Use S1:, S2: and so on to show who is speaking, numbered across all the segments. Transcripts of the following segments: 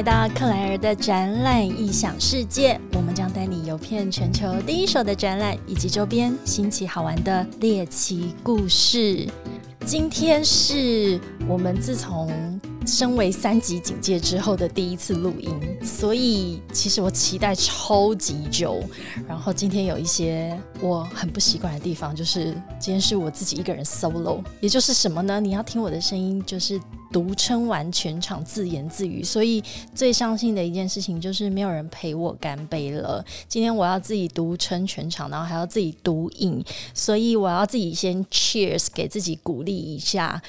S1: 来到克莱尔的展览异想世界，我们将带你游遍全球第一手的展览以及周边新奇好玩的猎奇故事。今天是我们自从身为三级警戒之后的第一次录音，所以其实我期待超级久。然后今天有一些我很不习惯的地方，就是今天是我自己一个人 solo，也就是什么呢？你要听我的声音，就是独撑完全场，自言自语。所以最伤心的一件事情就是没有人陪我干杯了。今天我要自己独撑全场，然后还要自己独饮，所以我要自己先 cheers 给自己鼓励一下。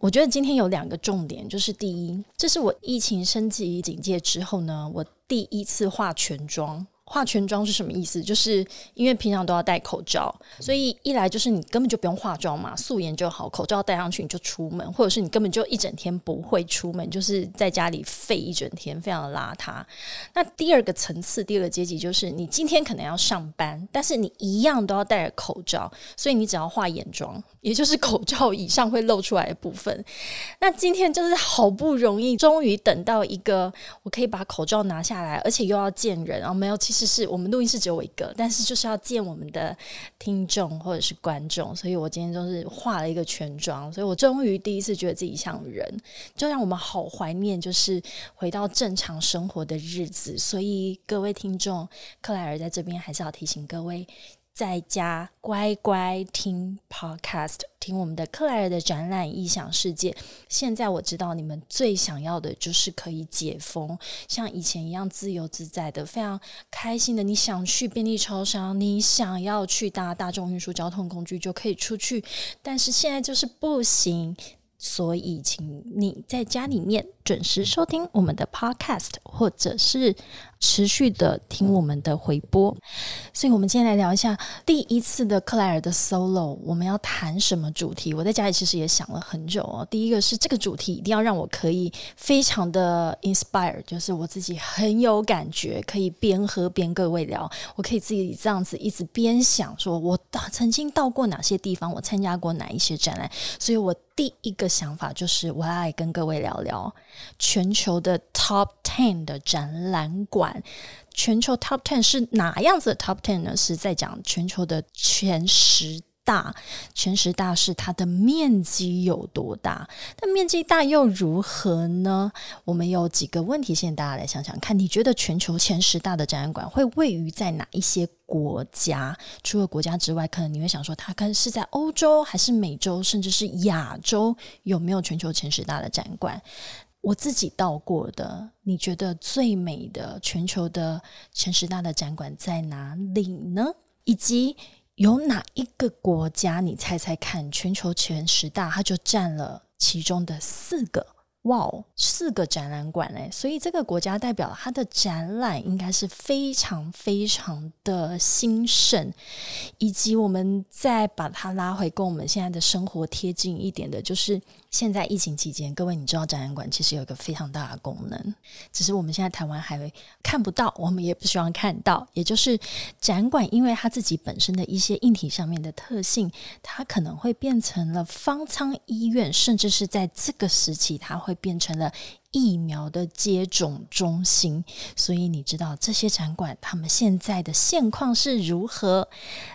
S1: 我觉得今天有两个重点，就是第一，这是我疫情升级警戒之后呢，我第一次化全妆。化全妆是什么意思？就是因为平常都要戴口罩，所以一来就是你根本就不用化妆嘛，素颜就好，口罩戴上去你就出门，或者是你根本就一整天不会出门，就是在家里废一整天，非常的邋遢。那第二个层次，第二个阶级就是你今天可能要上班，但是你一样都要戴着口罩，所以你只要化眼妆，也就是口罩以上会露出来的部分。那今天就是好不容易，终于等到一个我可以把口罩拿下来，而且又要见人，然后没有其实。是我们录音室只有我一个，但是就是要见我们的听众或者是观众，所以我今天就是化了一个全妆，所以我终于第一次觉得自己像人，就让我们好怀念，就是回到正常生活的日子。所以各位听众，克莱尔在这边还是要提醒各位。在家乖乖听 podcast，听我们的克莱尔的展览异想世界。现在我知道你们最想要的就是可以解封，像以前一样自由自在的，非常开心的。你想去便利超商，你想要去搭大众运输交通工具就可以出去，但是现在就是不行。所以，请你在家里面准时收听我们的 podcast，或者是持续的听我们的回播。所以，我们今天来聊一下第一次的克莱尔的 solo，我们要谈什么主题？我在家里其实也想了很久哦。第一个是这个主题一定要让我可以非常的 inspire，就是我自己很有感觉，可以边喝边各位聊。我可以自己这样子一直边想，说我到曾经到过哪些地方，我参加过哪一些展览，所以我。第一个想法就是，我要来跟各位聊聊全球的 Top Ten 的展览馆。全球 Top Ten 是哪样子的 Top Ten 呢？是在讲全球的前十。大全十大是它的面积有多大？但面积大又如何呢？我们有几个问题，现大家来想想看。你觉得全球前十大的展览馆会位于在哪一些国家？除了国家之外，可能你会想说，它可能是在欧洲，还是美洲，甚至是亚洲？有没有全球前十大的展馆？我自己到过的，你觉得最美的全球的前十大的展馆在哪里呢？以及？有哪一个国家？你猜猜看，全球前十大，它就占了其中的四个。哇哦，四个展览馆哎！所以这个国家代表它的展览应该是非常非常的兴盛，以及我们再把它拉回跟我们现在的生活贴近一点的，就是。现在疫情期间，各位你知道展览馆其实有一个非常大的功能，只是我们现在台湾还看不到，我们也不希望看到。也就是展馆，因为它自己本身的一些硬体上面的特性，它可能会变成了方舱医院，甚至是在这个时期，它会变成了疫苗的接种中心。所以你知道这些展馆，他们现在的现况是如何？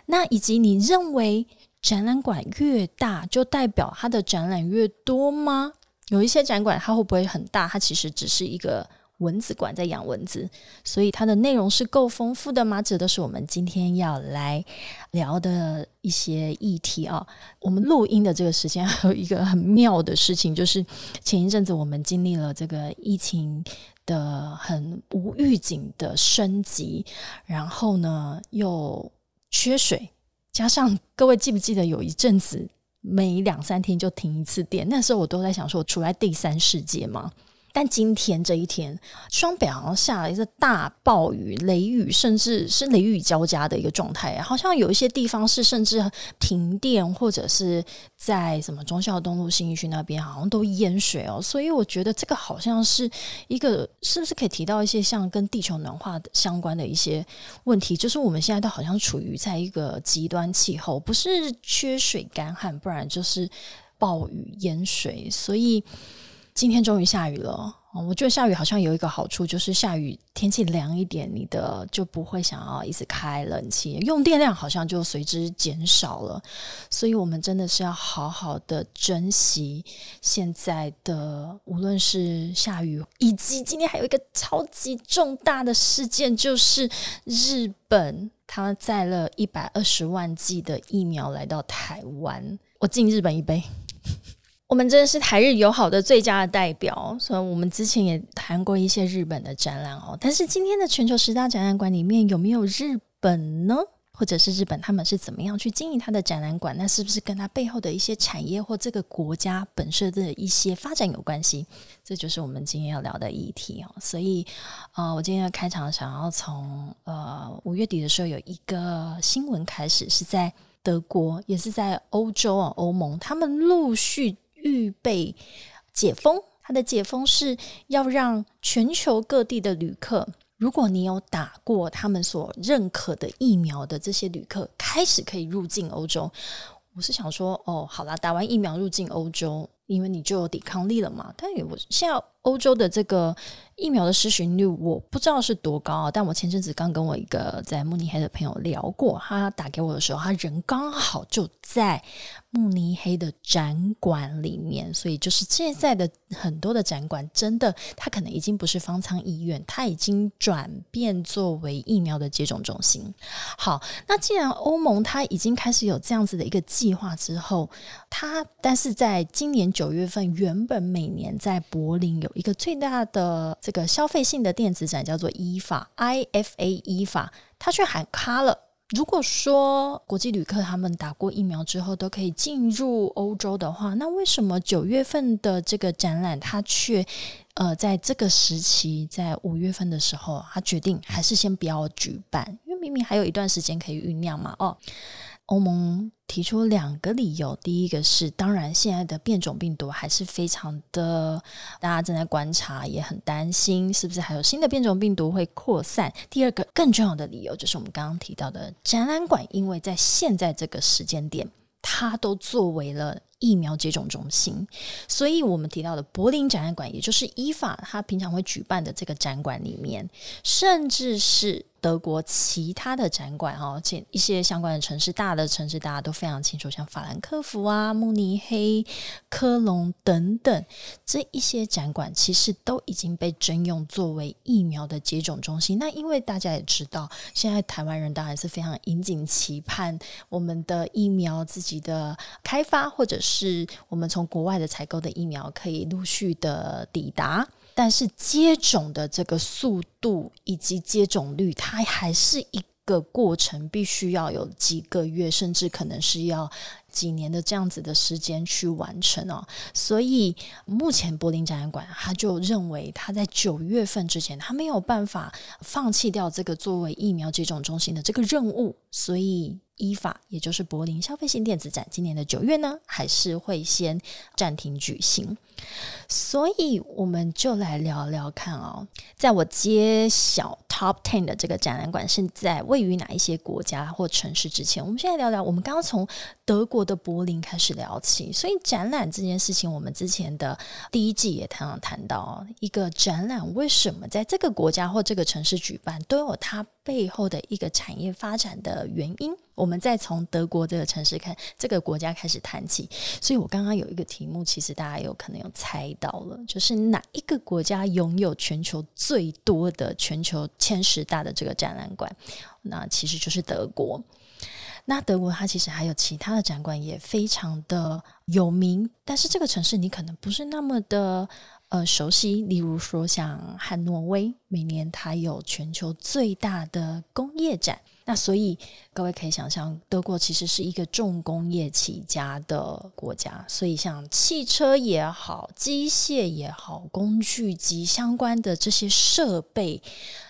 S1: 那以及你认为？展览馆越大，就代表它的展览越多吗？有一些展馆它会不会很大？它其实只是一个蚊子馆在养蚊子，所以它的内容是够丰富的吗？这都是我们今天要来聊的一些议题啊。我们录音的这个时间还有一个很妙的事情，就是前一阵子我们经历了这个疫情的很无预警的升级，然后呢又缺水。加上各位记不记得有一阵子每两三天就停一次电，那时候我都在想说，我处在第三世界吗？但今天这一天，双北好像下了一个大暴雨、雷雨，甚至是雷雨交加的一个状态。好像有一些地方是甚至停电，或者是在什么忠孝东路、新义区那边，好像都淹水哦。所以我觉得这个好像是一个，是不是可以提到一些像跟地球暖化相关的一些问题？就是我们现在都好像处于在一个极端气候，不是缺水干旱，不然就是暴雨淹水，所以。今天终于下雨了，我觉得下雨好像有一个好处，就是下雨天气凉一点，你的就不会想要一直开冷气，用电量好像就随之减少了。所以，我们真的是要好好的珍惜现在的，无论是下雨，以及今天还有一个超级重大的事件，就是日本他载了一百二十万剂的疫苗来到台湾。我敬日本一杯。我们真的是台日友好的最佳的代表，所以我们之前也谈过一些日本的展览哦。但是今天的全球十大展览馆里面有没有日本呢？或者是日本他们是怎么样去经营它的展览馆？那是不是跟它背后的一些产业或这个国家本身的一些发展有关系？这就是我们今天要聊的议题哦。所以，呃，我今天的开场想要从呃五月底的时候有一个新闻开始，是在德国，也是在欧洲啊，欧盟他们陆续。预备解封，它的解封是要让全球各地的旅客，如果你有打过他们所认可的疫苗的这些旅客，开始可以入境欧洲。我是想说，哦，好啦，打完疫苗入境欧洲，因为你就有抵抗力了嘛。但我现在欧洲的这个。疫苗的施行率我不知道是多高啊，但我前阵子刚跟我一个在慕尼黑的朋友聊过，他打给我的时候，他人刚好就在慕尼黑的展馆里面，所以就是现在的很多的展馆，真的他可能已经不是方舱医院，他已经转变作为疫苗的接种中心。好，那既然欧盟它已经开始有这样子的一个计划之后，它但是在今年九月份，原本每年在柏林有一个最大的。这个消费性的电子展叫做依法 （IFA） 依法，它却喊卡了。如果说国际旅客他们打过疫苗之后都可以进入欧洲的话，那为什么九月份的这个展览它却呃在这个时期，在五月份的时候，他决定还是先不要举办？因为明明还有一段时间可以酝酿嘛。哦。欧盟提出两个理由，第一个是，当然现在的变种病毒还是非常的，大家正在观察，也很担心是不是还有新的变种病毒会扩散。第二个更重要的理由就是我们刚刚提到的展览馆，因为在现在这个时间点，它都作为了疫苗接种中心，所以我们提到的柏林展览馆，也就是依法它平常会举办的这个展馆里面，甚至是。德国其他的展馆哈，且一些相关的城市，大的城市大家都非常清楚，像法兰克福啊、慕尼黑、科隆等等这一些展馆，其实都已经被征用作为疫苗的接种中心。那因为大家也知道，现在台湾人当然是非常引颈期盼我们的疫苗自己的开发，或者是我们从国外的采购的疫苗可以陆续的抵达。但是接种的这个速度以及接种率，它还是一个过程，必须要有几个月，甚至可能是要。几年的这样子的时间去完成哦，所以目前柏林展览馆他就认为他在九月份之前，他没有办法放弃掉这个作为疫苗接种中心的这个任务，所以依法也就是柏林消费性电子展今年的九月呢，还是会先暂停举行。所以我们就来聊聊看哦，在我揭晓 Top Ten 的这个展览馆是在位于哪一些国家或城市之前，我们现在聊聊，我们刚刚从德国。的柏林开始聊起，所以展览这件事情，我们之前的第一季也常常谈到，一个展览为什么在这个国家或这个城市举办，都有它背后的一个产业发展的原因。我们再从德国这个城市看，这个国家开始谈起。所以我刚刚有一个题目，其实大家有可能有猜到了，就是哪一个国家拥有全球最多的全球前十大的这个展览馆？那其实就是德国。那德国它其实还有其他的展馆也非常的有名，但是这个城市你可能不是那么的呃熟悉。例如说像汉诺威，每年它有全球最大的工业展，那所以各位可以想象，德国其实是一个重工业起家的国家，所以像汽车也好、机械也好、工具机相关的这些设备。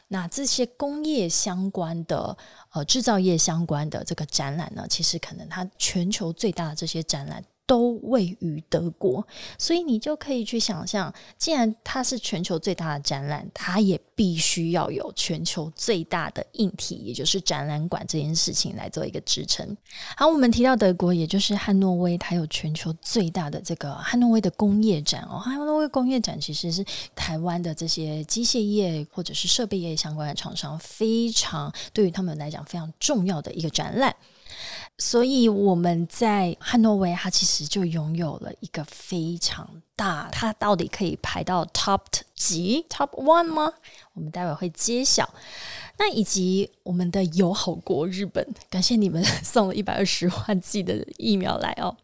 S1: 那这些工业相关的、呃制造业相关的这个展览呢，其实可能它全球最大的这些展览都位于德国，所以你就可以去想象，既然它是全球最大的展览，它也必须要有全球最大的硬体，也就是展览馆这件事情来做一个支撑。好，我们提到德国，也就是汉诺威，它有全球最大的这个汉诺威的工业展哦。汉诺威工业展其实是台湾的这些机械业或者是设备业相关的厂商非常对于他们来讲非常重要的一个展览。所以我们在汉诺威，它其实就拥有了一个非常大，它到底可以排到 top 几 top one 吗？我们待会会揭晓。那以及我们的友好国日本，感谢你们 送了一百二十万剂的疫苗来哦。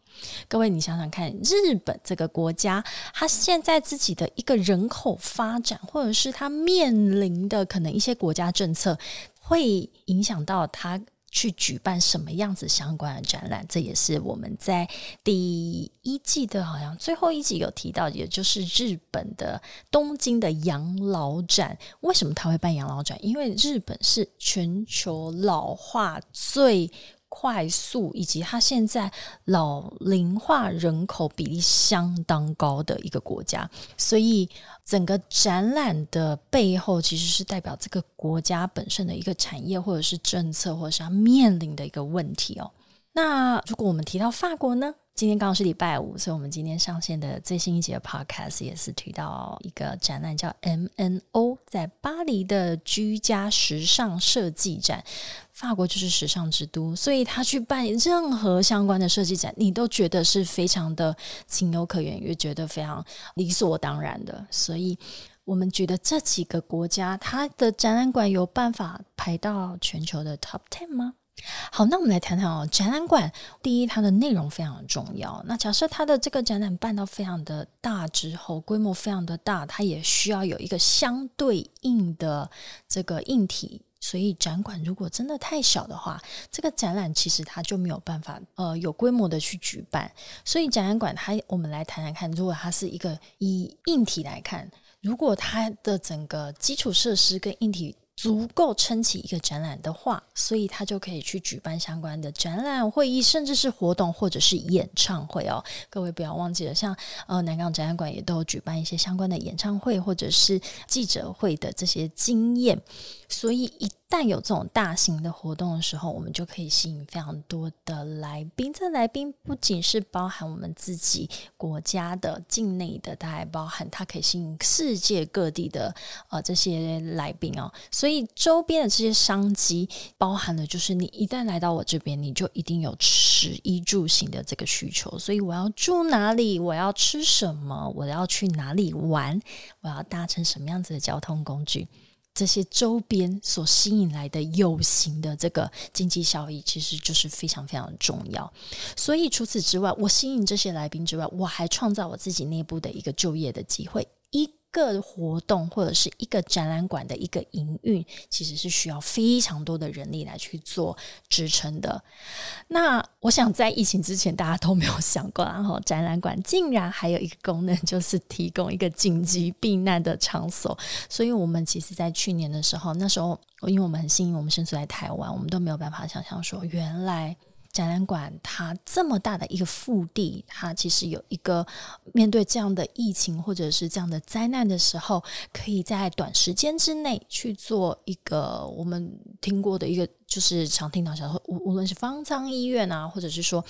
S1: 各位，你想想看，日本这个国家，它现在自己的一个人口发展，或者是它面临的可能一些国家政策，会影响到它。去举办什么样子相关的展览，这也是我们在第一季的好像最后一集有提到，也就是日本的东京的养老展。为什么他会办养老展？因为日本是全球老化最。快速以及它现在老龄化人口比例相当高的一个国家，所以整个展览的背后其实是代表这个国家本身的一个产业或者是政策，或者是它面临的一个问题哦。那如果我们提到法国呢？今天刚好是礼拜五，所以我们今天上线的最新一集的 Podcast 也是提到一个展览，叫 MNO，在巴黎的居家时尚设计展。法国就是时尚之都，所以他去办任何相关的设计展，你都觉得是非常的情有可原，也觉得非常理所当然的。所以我们觉得这几个国家，它的展览馆有办法排到全球的 Top Ten 吗？好，那我们来谈谈哦。展览馆第一，它的内容非常重要。那假设它的这个展览办到非常的大之后，规模非常的大，它也需要有一个相对应的这个硬体。所以展馆如果真的太小的话，这个展览其实它就没有办法呃有规模的去举办。所以展览馆它，我们来谈谈看，如果它是一个以硬体来看，如果它的整个基础设施跟硬体。足够撑起一个展览的话，所以他就可以去举办相关的展览会议，甚至是活动或者是演唱会哦。各位不要忘记了，像呃南港展览馆也都举办一些相关的演唱会或者是记者会的这些经验，所以一。旦有这种大型的活动的时候，我们就可以吸引非常多的来宾。这来宾不仅是包含我们自己国家的境内的，它还包含它可以吸引世界各地的呃这些来宾哦。所以周边的这些商机，包含的就是你一旦来到我这边，你就一定有食衣住行的这个需求。所以我要住哪里？我要吃什么？我要去哪里玩？我要搭乘什么样子的交通工具？这些周边所吸引来的有形的这个经济效益，其实就是非常非常重要。所以除此之外，我吸引这些来宾之外，我还创造我自己内部的一个就业的机会。一个活动或者是一个展览馆的一个营运，其实是需要非常多的人力来去做支撑的。那我想在疫情之前，大家都没有想过，然后展览馆竟然还有一个功能，就是提供一个紧急避难的场所。所以，我们其实，在去年的时候，那时候因为我们很幸运，我们生活在台湾，我们都没有办法想象说，原来。展览馆它这么大的一个腹地，它其实有一个面对这样的疫情或者是这样的灾难的时候，可以在短时间之内去做一个我们听过的一个，就是常听到小说，无无论是方舱医院啊，或者是说。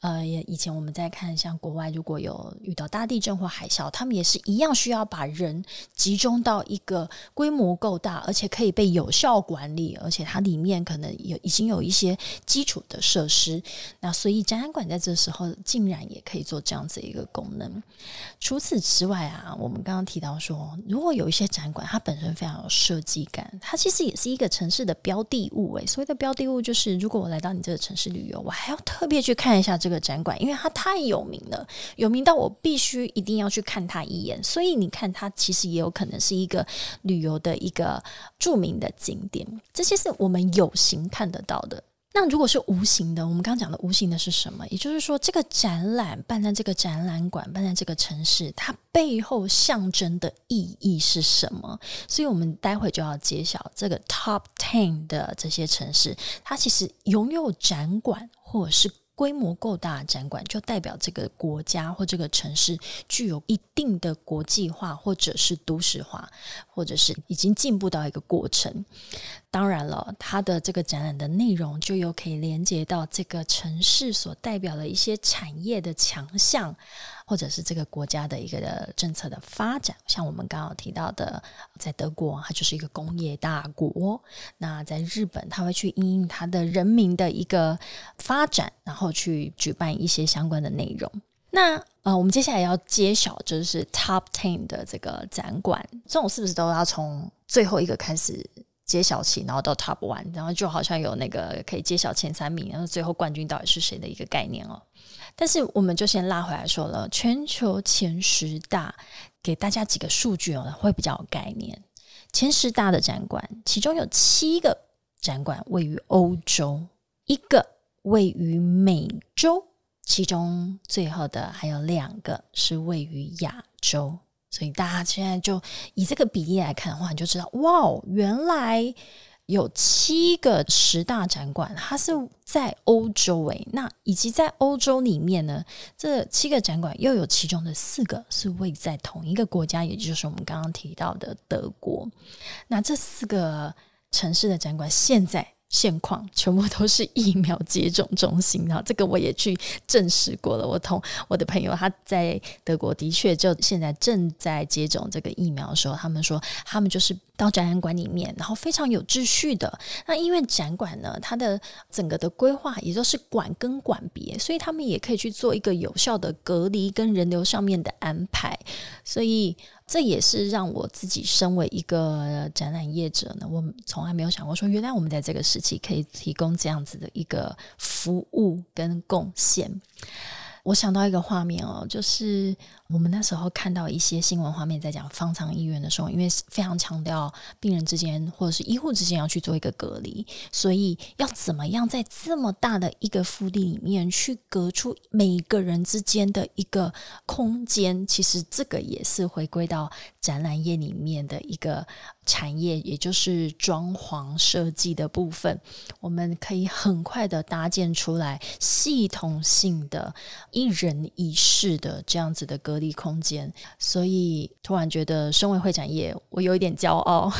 S1: 呃，也以前我们在看，像国外如果有遇到大地震或海啸，他们也是一样需要把人集中到一个规模够大，而且可以被有效管理，而且它里面可能有已经有一些基础的设施。那所以展览馆在这时候竟然也可以做这样子一个功能。除此之外啊，我们刚刚提到说，如果有一些展馆它本身非常有设计感，它其实也是一个城市的标的物。诶，所以这个标的物就是，如果我来到你这个城市旅游，我还要特别去看一下这个。展馆，因为它太有名了，有名到我必须一定要去看它一眼。所以你看，它其实也有可能是一个旅游的一个著名的景点。这些是我们有形看得到的。那如果是无形的，我们刚刚讲的无形的是什么？也就是说，这个展览办在这个展览馆，办在这个城市，它背后象征的意义是什么？所以我们待会就要揭晓这个 Top Ten 的这些城市，它其实拥有展馆或者是。规模够大的展馆，就代表这个国家或这个城市具有一定的国际化，或者是都市化，或者是已经进步到一个过程。当然了，它的这个展览的内容就有可以连接到这个城市所代表的一些产业的强项。或者是这个国家的一个政策的发展，像我们刚刚提到的，在德国，它就是一个工业大国；那在日本，它会去因应它的人民的一个发展，然后去举办一些相关的内容。那呃，我们接下来要揭晓就是 Top Ten 的这个展馆，这种是不是都要从最后一个开始揭晓起，然后到 Top One，然后就好像有那个可以揭晓前三名，然后最后冠军到底是谁的一个概念哦？但是我们就先拉回来说了，全球前十大，给大家几个数据哦，会比较有概念。前十大的展馆，其中有七个展馆位于欧洲，一个位于美洲，其中最后的还有两个是位于亚洲。所以大家现在就以这个比例来看的话，你就知道，哇，原来。有七个十大展馆，它是在欧洲诶，那以及在欧洲里面呢，这七个展馆又有其中的四个是位在同一个国家，也就是我们刚刚提到的德国。那这四个城市的展馆现在。现况全部都是疫苗接种中心，然后这个我也去证实过了。我同我的朋友他在德国的确就现在正在接种这个疫苗的时候，他们说他们就是到展览馆里面，然后非常有秩序的。那因为展馆呢，它的整个的规划也都是管跟管别，所以他们也可以去做一个有效的隔离跟人流上面的安排，所以。这也是让我自己身为一个展览业者呢，我从来没有想过说，原来我们在这个时期可以提供这样子的一个服务跟贡献。我想到一个画面哦，就是我们那时候看到一些新闻画面，在讲方舱医院的时候，因为非常强调病人之间或者是医护之间要去做一个隔离，所以要怎么样在这么大的一个腹地里面去隔出每一个人之间的一个空间，其实这个也是回归到展览业里面的一个。产业也就是装潢设计的部分，我们可以很快的搭建出来系统性的一人一室的这样子的隔离空间，所以突然觉得身为会展业，我有一点骄傲。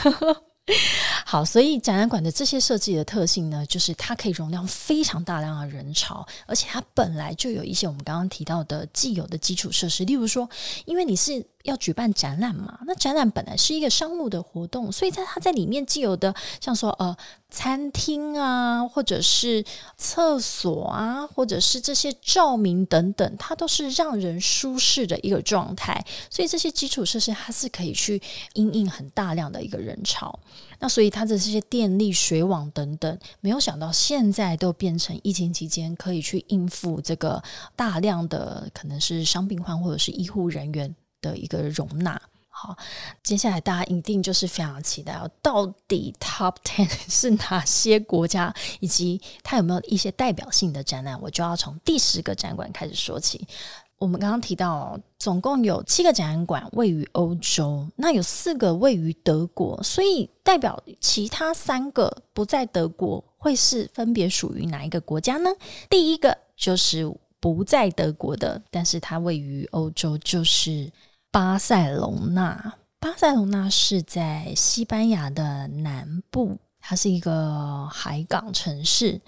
S1: 好，所以展览馆的这些设计的特性呢，就是它可以容量非常大量的人潮，而且它本来就有一些我们刚刚提到的既有的基础设施，例如说，因为你是。要举办展览嘛？那展览本来是一个商务的活动，所以在它在里面既有的，像说呃餐厅啊，或者是厕所啊，或者是这些照明等等，它都是让人舒适的一个状态。所以这些基础设施它是可以去应应很大量的一个人潮。那所以它的这些电力、水网等等，没有想到现在都变成疫情期间可以去应付这个大量的可能是伤病患或者是医护人员。的一个容纳，好，接下来大家一定就是非常期待哦，到底 Top Ten 是哪些国家，以及它有没有一些代表性的展览？我就要从第十个展馆开始说起。我们刚刚提到，总共有七个展览馆位于欧洲，那有四个位于德国，所以代表其他三个不在德国，会是分别属于哪一个国家呢？第一个就是不在德国的，但是它位于欧洲，就是。巴塞隆纳，巴塞隆纳是在西班牙的南部，它是一个海港城市。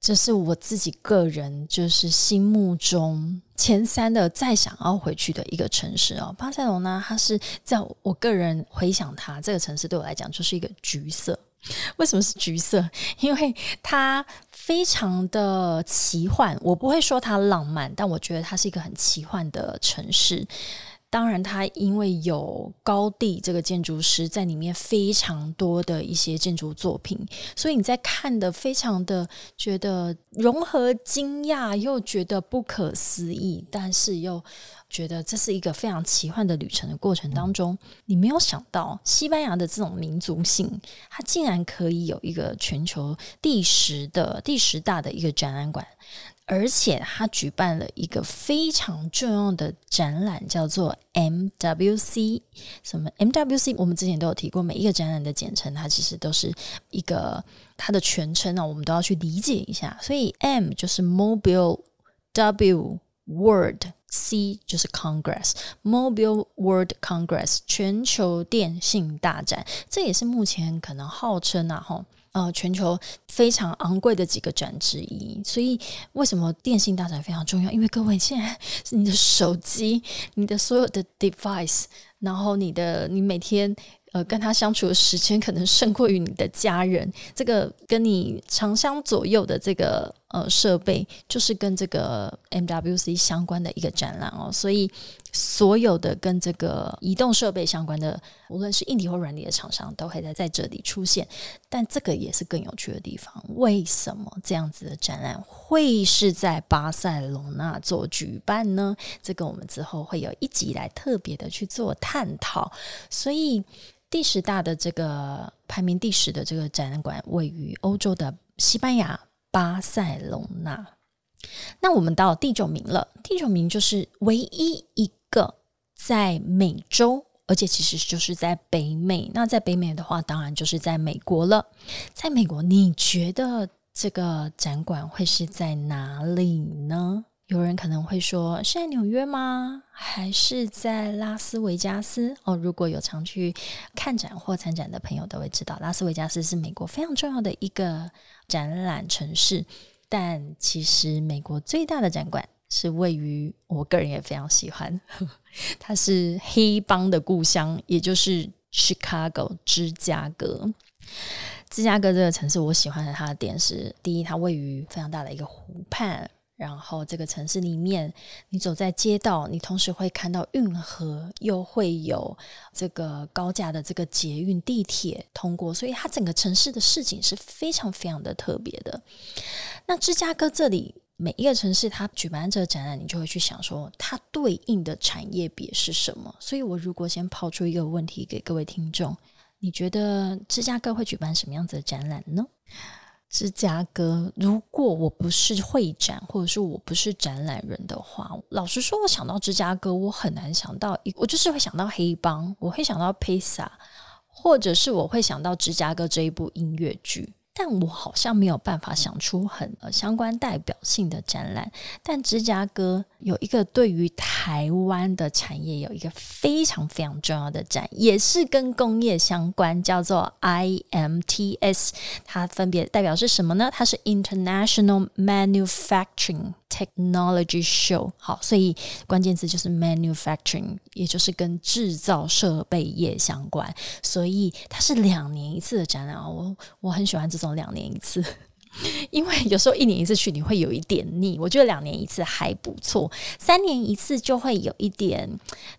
S1: 这是我自己个人就是心目中前三的再想要回去的一个城市哦。巴塞隆纳，它是在我个人回想它这个城市对我来讲就是一个橘色。为什么是橘色？因为它非常的奇幻。我不会说它浪漫，但我觉得它是一个很奇幻的城市。当然，它因为有高地这个建筑师在里面非常多的一些建筑作品，所以你在看的非常的觉得融合惊讶，又觉得不可思议，但是又觉得这是一个非常奇幻的旅程的过程当中，你没有想到西班牙的这种民族性，它竟然可以有一个全球第十的第十大的一个展览馆。而且他举办了一个非常重要的展览，叫做 MWC。什么 MWC？我们之前都有提过，每一个展览的简称，它其实都是一个它的全称呢，我们都要去理解一下。所以 M 就是 Mobile，W Word，C 就是 Congress，Mobile World Congress 全球电信大展，这也是目前可能号称啊，哈。呃，全球非常昂贵的几个展之一，所以为什么电信大展非常重要？因为各位现在 是你的手机、你的所有的 device，然后你的你每天。呃，跟他相处的时间可能胜过于你的家人。这个跟你长相左右的这个呃设备，就是跟这个 MWC 相关的一个展览哦。所以，所有的跟这个移动设备相关的，无论是硬体或软体的厂商，都会在在这里出现。但这个也是更有趣的地方。为什么这样子的展览会是在巴塞隆那做举办呢？这个我们之后会有一集来特别的去做探讨。所以。第十大的这个排名第十的这个展览馆位于欧洲的西班牙巴塞隆纳。那我们到第九名了，第九名就是唯一一个在美洲，而且其实就是在北美。那在北美的话，当然就是在美国了。在美国，你觉得这个展馆会是在哪里呢？有人可能会说是在纽约吗？还是在拉斯维加斯？哦，如果有常去看展或参展的朋友都会知道，拉斯维加斯是美国非常重要的一个展览城市。但其实美国最大的展馆是位于我个人也非常喜欢，它是黑帮的故乡，也就是 Chicago 芝加哥。芝加哥这个城市，我喜欢的它的点是：第一，它位于非常大的一个湖畔。然后这个城市里面，你走在街道，你同时会看到运河，又会有这个高架的这个捷运地铁通过，所以它整个城市的市景是非常非常的特别的。那芝加哥这里每一个城市，它举办这个展览，你就会去想说，它对应的产业别是什么？所以我如果先抛出一个问题给各位听众，你觉得芝加哥会举办什么样子的展览呢？芝加哥，如果我不是会展，或者是我不是展览人的话，老实说，我想到芝加哥，我很难想到一，我就是会想到黑帮，我会想到披萨，或者是我会想到芝加哥这一部音乐剧。但我好像没有办法想出很相关代表性的展览。但芝加哥有一个对于台湾的产业有一个非常非常重要的展，也是跟工业相关，叫做 IMTS。它分别代表是什么呢？它是 International Manufacturing。Technology Show，好，所以关键词就是 manufacturing，也就是跟制造设备业相关，所以它是两年一次的展览哦我我很喜欢这种两年一次。因为有时候一年一次去你会有一点腻，我觉得两年一次还不错，三年一次就会有一点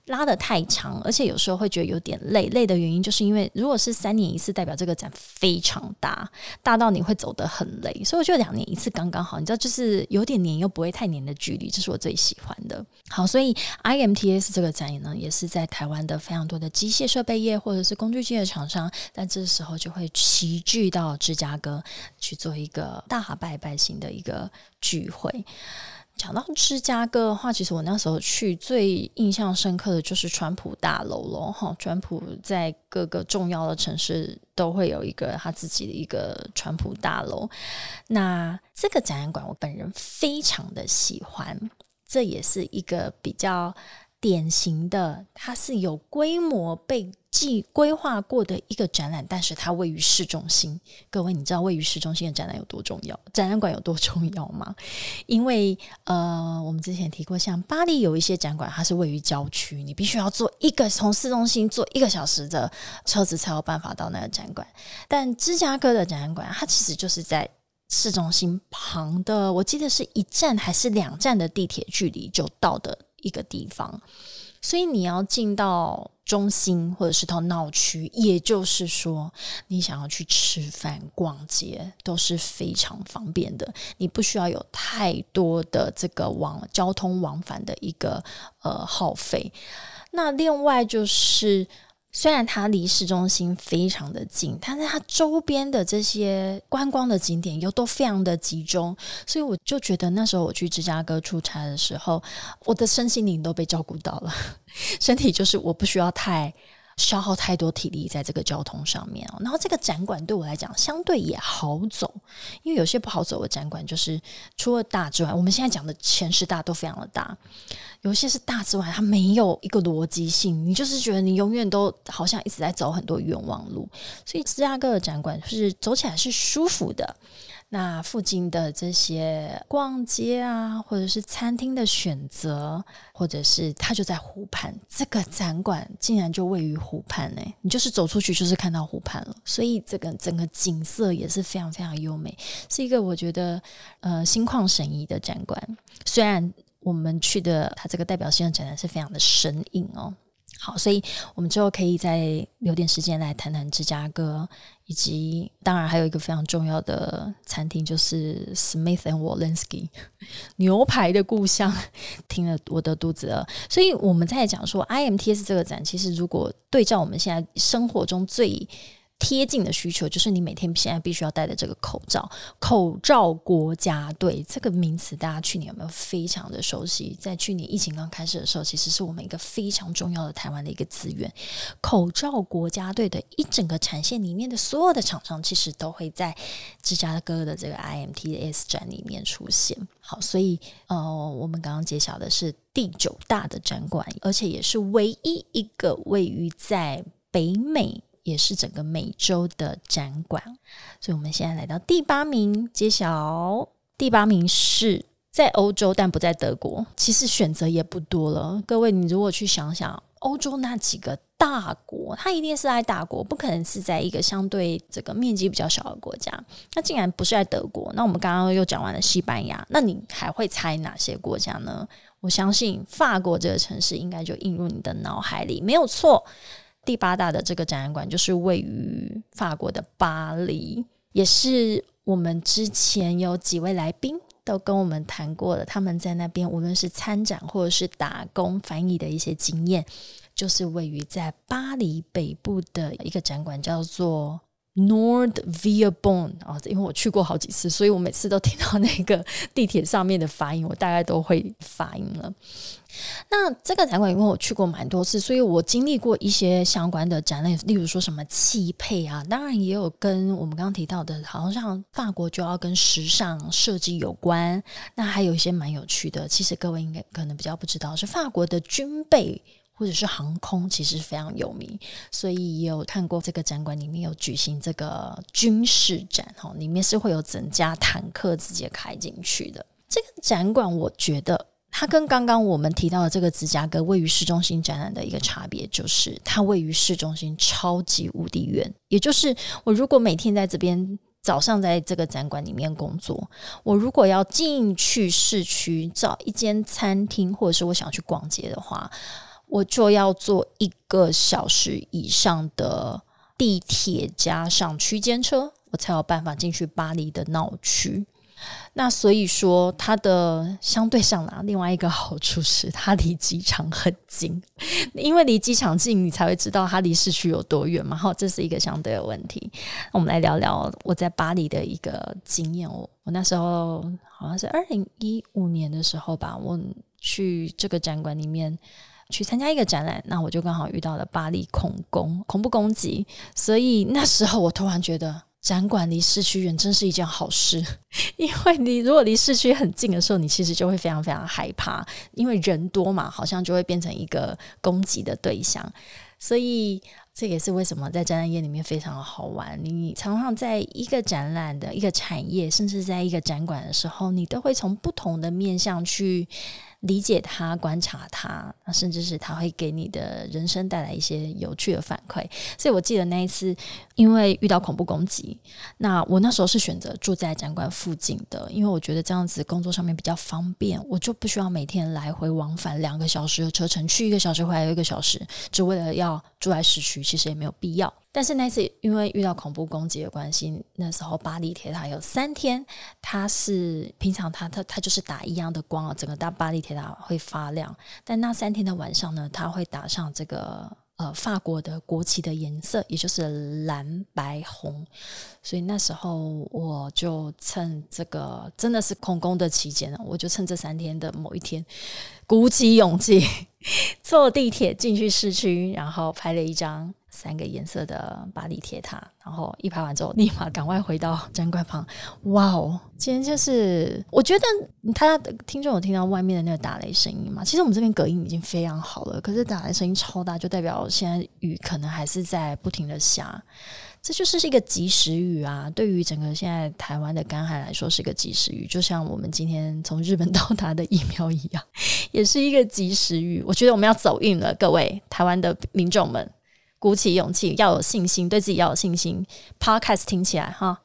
S1: 拉得太长，而且有时候会觉得有点累。累的原因就是因为如果是三年一次，代表这个展非常大，大到你会走得很累，所以我觉得两年一次刚刚好。你知道，就是有点黏又不会太黏的距离，这是我最喜欢的。好，所以 IMTS 这个展呢，也是在台湾的非常多的机械设备业或者是工具机的厂商，但这时候就会齐聚到芝加哥去做一个。大拜拜型的一个聚会。讲到芝加哥的话，其实我那时候去最印象深刻的就是川普大楼咯。哈，川普在各个重要的城市都会有一个他自己的一个川普大楼。那这个展览馆我本人非常的喜欢，这也是一个比较典型的，它是有规模被。计规划过的一个展览，但是它位于市中心。各位，你知道位于市中心的展览有多重要？展览馆有多重要吗？因为呃，我们之前提过，像巴黎有一些展馆，它是位于郊区，你必须要坐一个从市中心坐一个小时的车子才有办法到那个展馆。但芝加哥的展览馆，它其实就是在市中心旁的，我记得是一站还是两站的地铁距离就到的一个地方。所以你要进到中心或者是到闹区，也就是说，你想要去吃饭、逛街都是非常方便的。你不需要有太多的这个往交通往返的一个呃耗费。那另外就是虽然它离市中心非常的近，但是它周边的这些观光的景点又都非常的集中，所以我就觉得那时候我去芝加哥出差的时候，我的身心灵都被照顾到了，身体就是我不需要太。消耗太多体力在这个交通上面哦，然后这个展馆对我来讲相对也好走，因为有些不好走的展馆就是除了大之外，我们现在讲的前十大都非常的大，有些是大之外，它没有一个逻辑性，你就是觉得你永远都好像一直在走很多冤枉路，所以芝加哥的展馆是走起来是舒服的。那附近的这些逛街啊，或者是餐厅的选择，或者是它就在湖畔，这个展馆竟然就位于湖畔呢，你就是走出去就是看到湖畔了，所以这个整个景色也是非常非常优美，是一个我觉得呃心旷神怡的展馆。虽然我们去的它这个代表性的展览是非常的生硬哦。好，所以我们之后可以再留点时间来谈谈芝加哥，以及当然还有一个非常重要的餐厅，就是 Smith and Wolensky 牛排的故乡。听了我的肚子饿，所以我们在讲说 IMTS 这个展，其实如果对照我们现在生活中最。贴近的需求就是你每天现在必须要戴的这个口罩。口罩国家队这个名词，大家去年有没有非常的熟悉？在去年疫情刚开始的时候，其实是我们一个非常重要的台湾的一个资源。口罩国家队的一整个产线里面的所有的厂商，其实都会在芝加哥的这个 IMTS 展里面出现。好，所以呃，我们刚刚揭晓的是第九大的展馆，而且也是唯一一个位于在北美。也是整个美洲的展馆，所以我们现在来到第八名，揭晓第八名是在欧洲，但不在德国。其实选择也不多了，各位，你如果去想想，欧洲那几个大国，它一定是在大国，不可能是在一个相对这个面积比较小的国家。那竟然不是在德国，那我们刚刚又讲完了西班牙，那你还会猜哪些国家呢？我相信法国这个城市应该就映入你的脑海里，没有错。第八大的这个展览馆就是位于法国的巴黎，也是我们之前有几位来宾都跟我们谈过的，他们在那边无论是参展或者是打工翻译的一些经验，就是位于在巴黎北部的一个展馆，叫做 Nord Via Bon 啊，因为我去过好几次，所以我每次都听到那个地铁上面的发音，我大概都会发音了。那这个展馆因为我去过蛮多次，所以我经历过一些相关的展览，例如说什么汽配啊，当然也有跟我们刚刚提到的，好像法国就要跟时尚设计有关。那还有一些蛮有趣的，其实各位应该可能比较不知道，是法国的军备或者是航空，其实非常有名，所以也有看过这个展馆里面有举行这个军事展，哈，里面是会有整架坦克直接开进去的。这个展馆我觉得。它跟刚刚我们提到的这个芝加哥位于市中心展览的一个差别，就是它位于市中心超级无敌远。也就是我如果每天在这边早上在这个展馆里面工作，我如果要进去市区找一间餐厅，或者是我想去逛街的话，我就要坐一个小时以上的地铁加上区间车，我才有办法进去巴黎的闹区。那所以说，它的相对上呢，另外一个好处是它离机场很近，因为离机场近，你才会知道它离市区有多远嘛。好，这是一个相对的问题。我们来聊聊我在巴黎的一个经验。我我那时候好像是二零一五年的时候吧，我去这个展馆里面去参加一个展览，那我就刚好遇到了巴黎恐攻、恐怖攻击，所以那时候我突然觉得。展馆离市区远真是一件好事，因为你如果离市区很近的时候，你其实就会非常非常害怕，因为人多嘛，好像就会变成一个攻击的对象。所以这也是为什么在展览业里面非常好玩。你常常在一个展览的一个产业，甚至在一个展馆的时候，你都会从不同的面向去。理解他，观察他，甚至是他会给你的人生带来一些有趣的反馈。所以我记得那一次，因为遇到恐怖攻击，那我那时候是选择住在展馆附近的，因为我觉得这样子工作上面比较方便，我就不需要每天来回往返两个小时的车程，去一个小时，回来一个小时，只为了要住在市区，其实也没有必要。但是那次因为遇到恐怖攻击的关系，那时候巴黎铁塔有三天，它是平常它它它就是打一样的光啊，整个大巴黎铁塔会发亮。但那三天的晚上呢，它会打上这个呃法国的国旗的颜色，也就是蓝白红。所以那时候我就趁这个真的是空工的期间，我就趁这三天的某一天，鼓起勇气坐地铁进去市区，然后拍了一张。三个颜色的巴黎铁塔，然后一拍完之后，立马赶快回到展馆旁。哇哦，今天就是我觉得他听众有听到外面的那个打雷声音嘛？其实我们这边隔音已经非常好了，可是打雷声音超大，就代表现在雨可能还是在不停的下。这就是一个及时雨啊！对于整个现在台湾的干旱来说，是一个及时雨，就像我们今天从日本 到达的疫苗一样，也是一个及时雨。我觉得我们要走运了，各位台湾的民众们。鼓起勇气，要有信心，对自己要有信心。Podcast 听起来哈，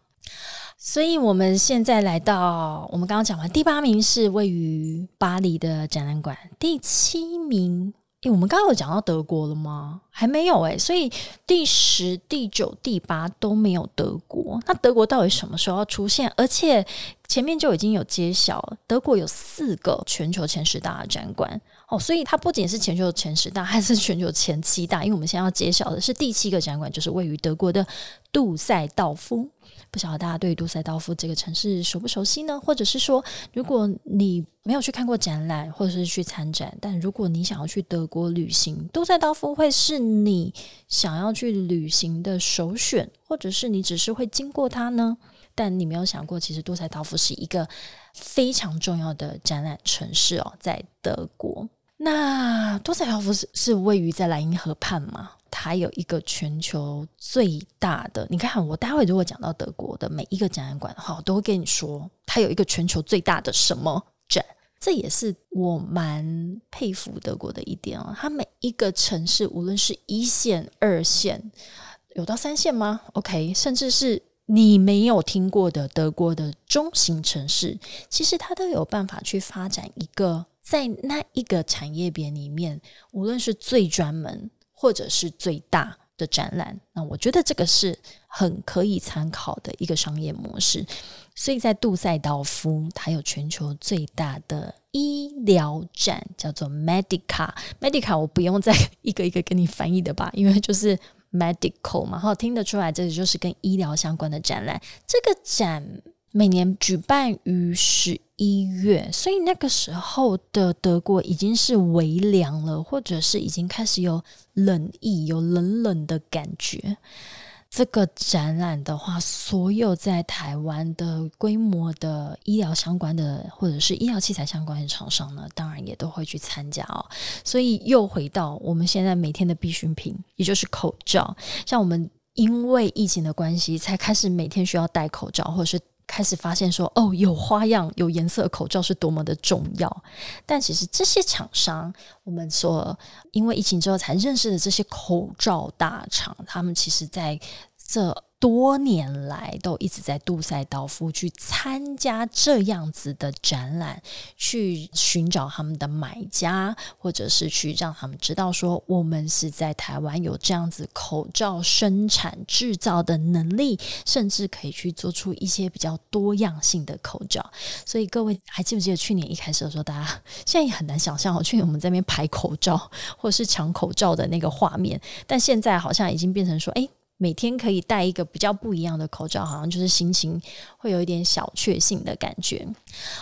S1: 所以我们现在来到我们刚刚讲完第八名是位于巴黎的展览馆，第七名，诶，我们刚刚有讲到德国了吗？还没有诶，所以第十、第九、第八都没有德国。那德国到底什么时候要出现？而且前面就已经有揭晓，德国有四个全球前十大的展馆。哦，所以它不仅是全球前十大，还是全球前七大。因为我们现在要揭晓的是第七个展馆，就是位于德国的杜塞道夫。不晓得大家对杜塞道夫这个城市熟不熟悉呢？或者是说，如果你没有去看过展览，或者是去参展，但如果你想要去德国旅行，杜塞道夫会是你想要去旅行的首选，或者是你只是会经过它呢？但你没有想过，其实杜塞道夫是一个非常重要的展览城市哦，在德国。那多塞尔夫是是位于在莱茵河畔嘛？它有一个全球最大的。你看，我待会如果讲到德国的每一个展览馆的话，我都会跟你说，它有一个全球最大的什么展。这也是我蛮佩服德国的一点哦。它每一个城市，无论是一线、二线，有到三线吗？OK，甚至是你没有听过的德国的中型城市，其实它都有办法去发展一个。在那一个产业别里面，无论是最专门或者是最大的展览，那我觉得这个是很可以参考的一个商业模式。所以在杜塞道夫，它有全球最大的医疗展，叫做 Medica。Medica 我不用再一个一个跟你翻译的吧，因为就是 medical 嘛，好听得出来，这里就是跟医疗相关的展览。这个展。每年举办于十一月，所以那个时候的德国已经是微凉了，或者是已经开始有冷意，有冷冷的感觉。这个展览的话，所有在台湾的规模的医疗相关的，或者是医疗器材相关的厂商呢，当然也都会去参加哦。所以又回到我们现在每天的必需品，也就是口罩。像我们因为疫情的关系，才开始每天需要戴口罩，或者是。开始发现说哦，有花样、有颜色的口罩是多么的重要。但其实这些厂商，我们说因为疫情之后才认识的这些口罩大厂，他们其实在这。多年来都一直在杜塞道夫去参加这样子的展览，去寻找他们的买家，或者是去让他们知道说，我们是在台湾有这样子口罩生产制造的能力，甚至可以去做出一些比较多样性的口罩。所以各位还记不记得去年一开始的时候，大家现在也很难想象哦，去年我们在那边排口罩或者是抢口罩的那个画面，但现在好像已经变成说，哎。每天可以戴一个比较不一样的口罩，好像就是心情会有一点小确幸的感觉。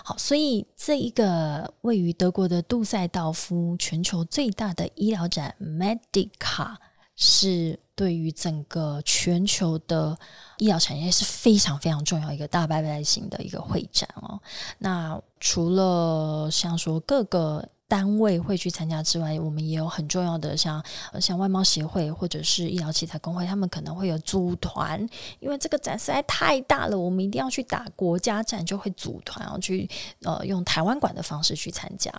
S1: 好，所以这一个位于德国的杜塞道夫全球最大的医疗展 Medica，是对于整个全球的医疗产业是非常非常重要一个大拜拜型的一个会展哦。那除了像说各个。单位会去参加之外，我们也有很重要的，像像外贸协会或者是医疗器材工会，他们可能会有组团，因为这个展实在太大了，我们一定要去打国家战，就会组团，然后去呃用台湾馆的方式去参加。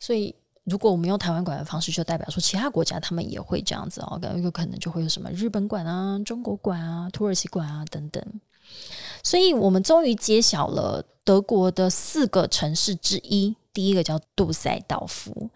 S1: 所以，如果我们用台湾馆的方式，就代表说其他国家他们也会这样子哦，有可能就会有什么日本馆啊、中国馆啊、土耳其馆啊等等。所以我们终于揭晓了德国的四个城市之一。第一个叫杜塞道夫，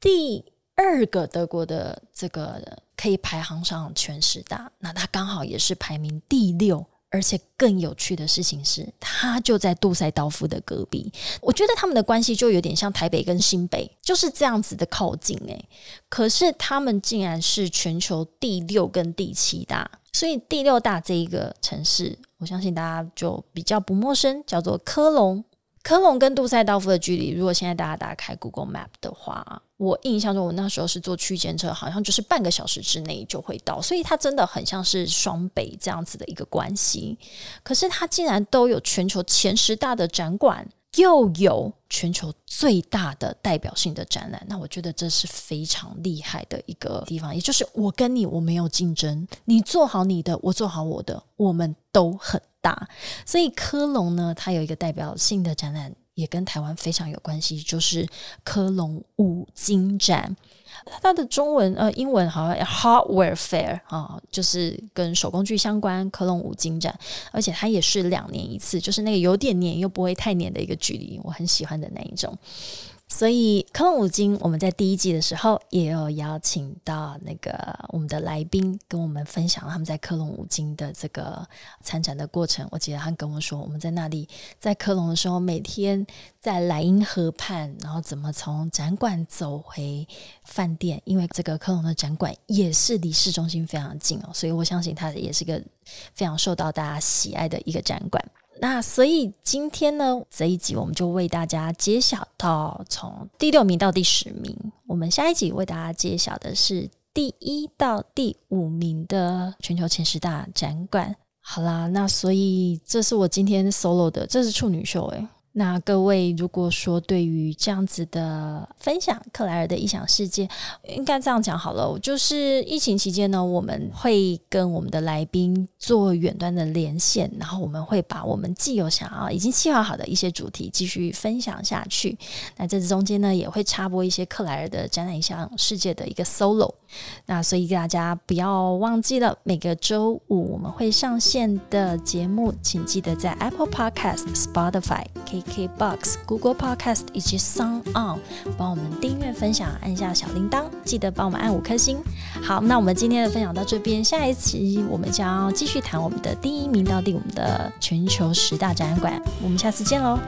S1: 第二个德国的这个可以排行上全十大，那它刚好也是排名第六，而且更有趣的事情是，它就在杜塞道夫的隔壁。我觉得他们的关系就有点像台北跟新北，就是这样子的靠近诶。可是他们竟然是全球第六跟第七大，所以第六大这一个城市，我相信大家就比较不陌生，叫做科隆。科隆跟杜塞道夫的距离，如果现在大家打开 Google Map 的话，我印象中我那时候是坐区间车，好像就是半个小时之内就会到，所以它真的很像是双北这样子的一个关系。可是它竟然都有全球前十大的展馆，又有全球最大的代表性的展览，那我觉得这是非常厉害的一个地方。也就是我跟你我没有竞争，你做好你的，我做好我的，我们都很。大，所以科隆呢，它有一个代表性的展览，也跟台湾非常有关系，就是科隆五金展。它的中文呃英文好像 Hardware Fair 啊，就是跟手工具相关。科隆五金展，而且它也是两年一次，就是那个有点黏又不会太黏的一个距离，我很喜欢的那一种。所以科隆五金，我们在第一季的时候也有邀请到那个我们的来宾，跟我们分享他们在科隆五金的这个参展的过程。我记得他跟我说，我们在那里在科隆的时候，每天在莱茵河畔，然后怎么从展馆走回饭店，因为这个科隆的展馆也是离市中心非常近哦，所以我相信它也是个非常受到大家喜爱的一个展馆。那所以今天呢，这一集我们就为大家揭晓到从第六名到第十名。我们下一集为大家揭晓的是第一到第五名的全球前十大展馆。好啦，那所以这是我今天 solo 的，这是处女秀诶。那各位，如果说对于这样子的分享，克莱尔的异想世界，应该这样讲好了。就是疫情期间呢，我们会跟我们的来宾做远端的连线，然后我们会把我们既有想要已经计划好的一些主题继续分享下去。那在这中间呢，也会插播一些克莱尔的展览异想世界的一个 solo。那所以大家不要忘记了，每个周五我们会上线的节目，请记得在 Apple Podcast、Spotify 可以、KKBox、Google Podcast 以及 Song On 帮我们订阅、分享，按下小铃铛，记得帮我们按五颗星。好，那我们今天的分享到这边，下一期我们将继续谈我们的第一名到第五的全球十大展览馆，我们下次见喽。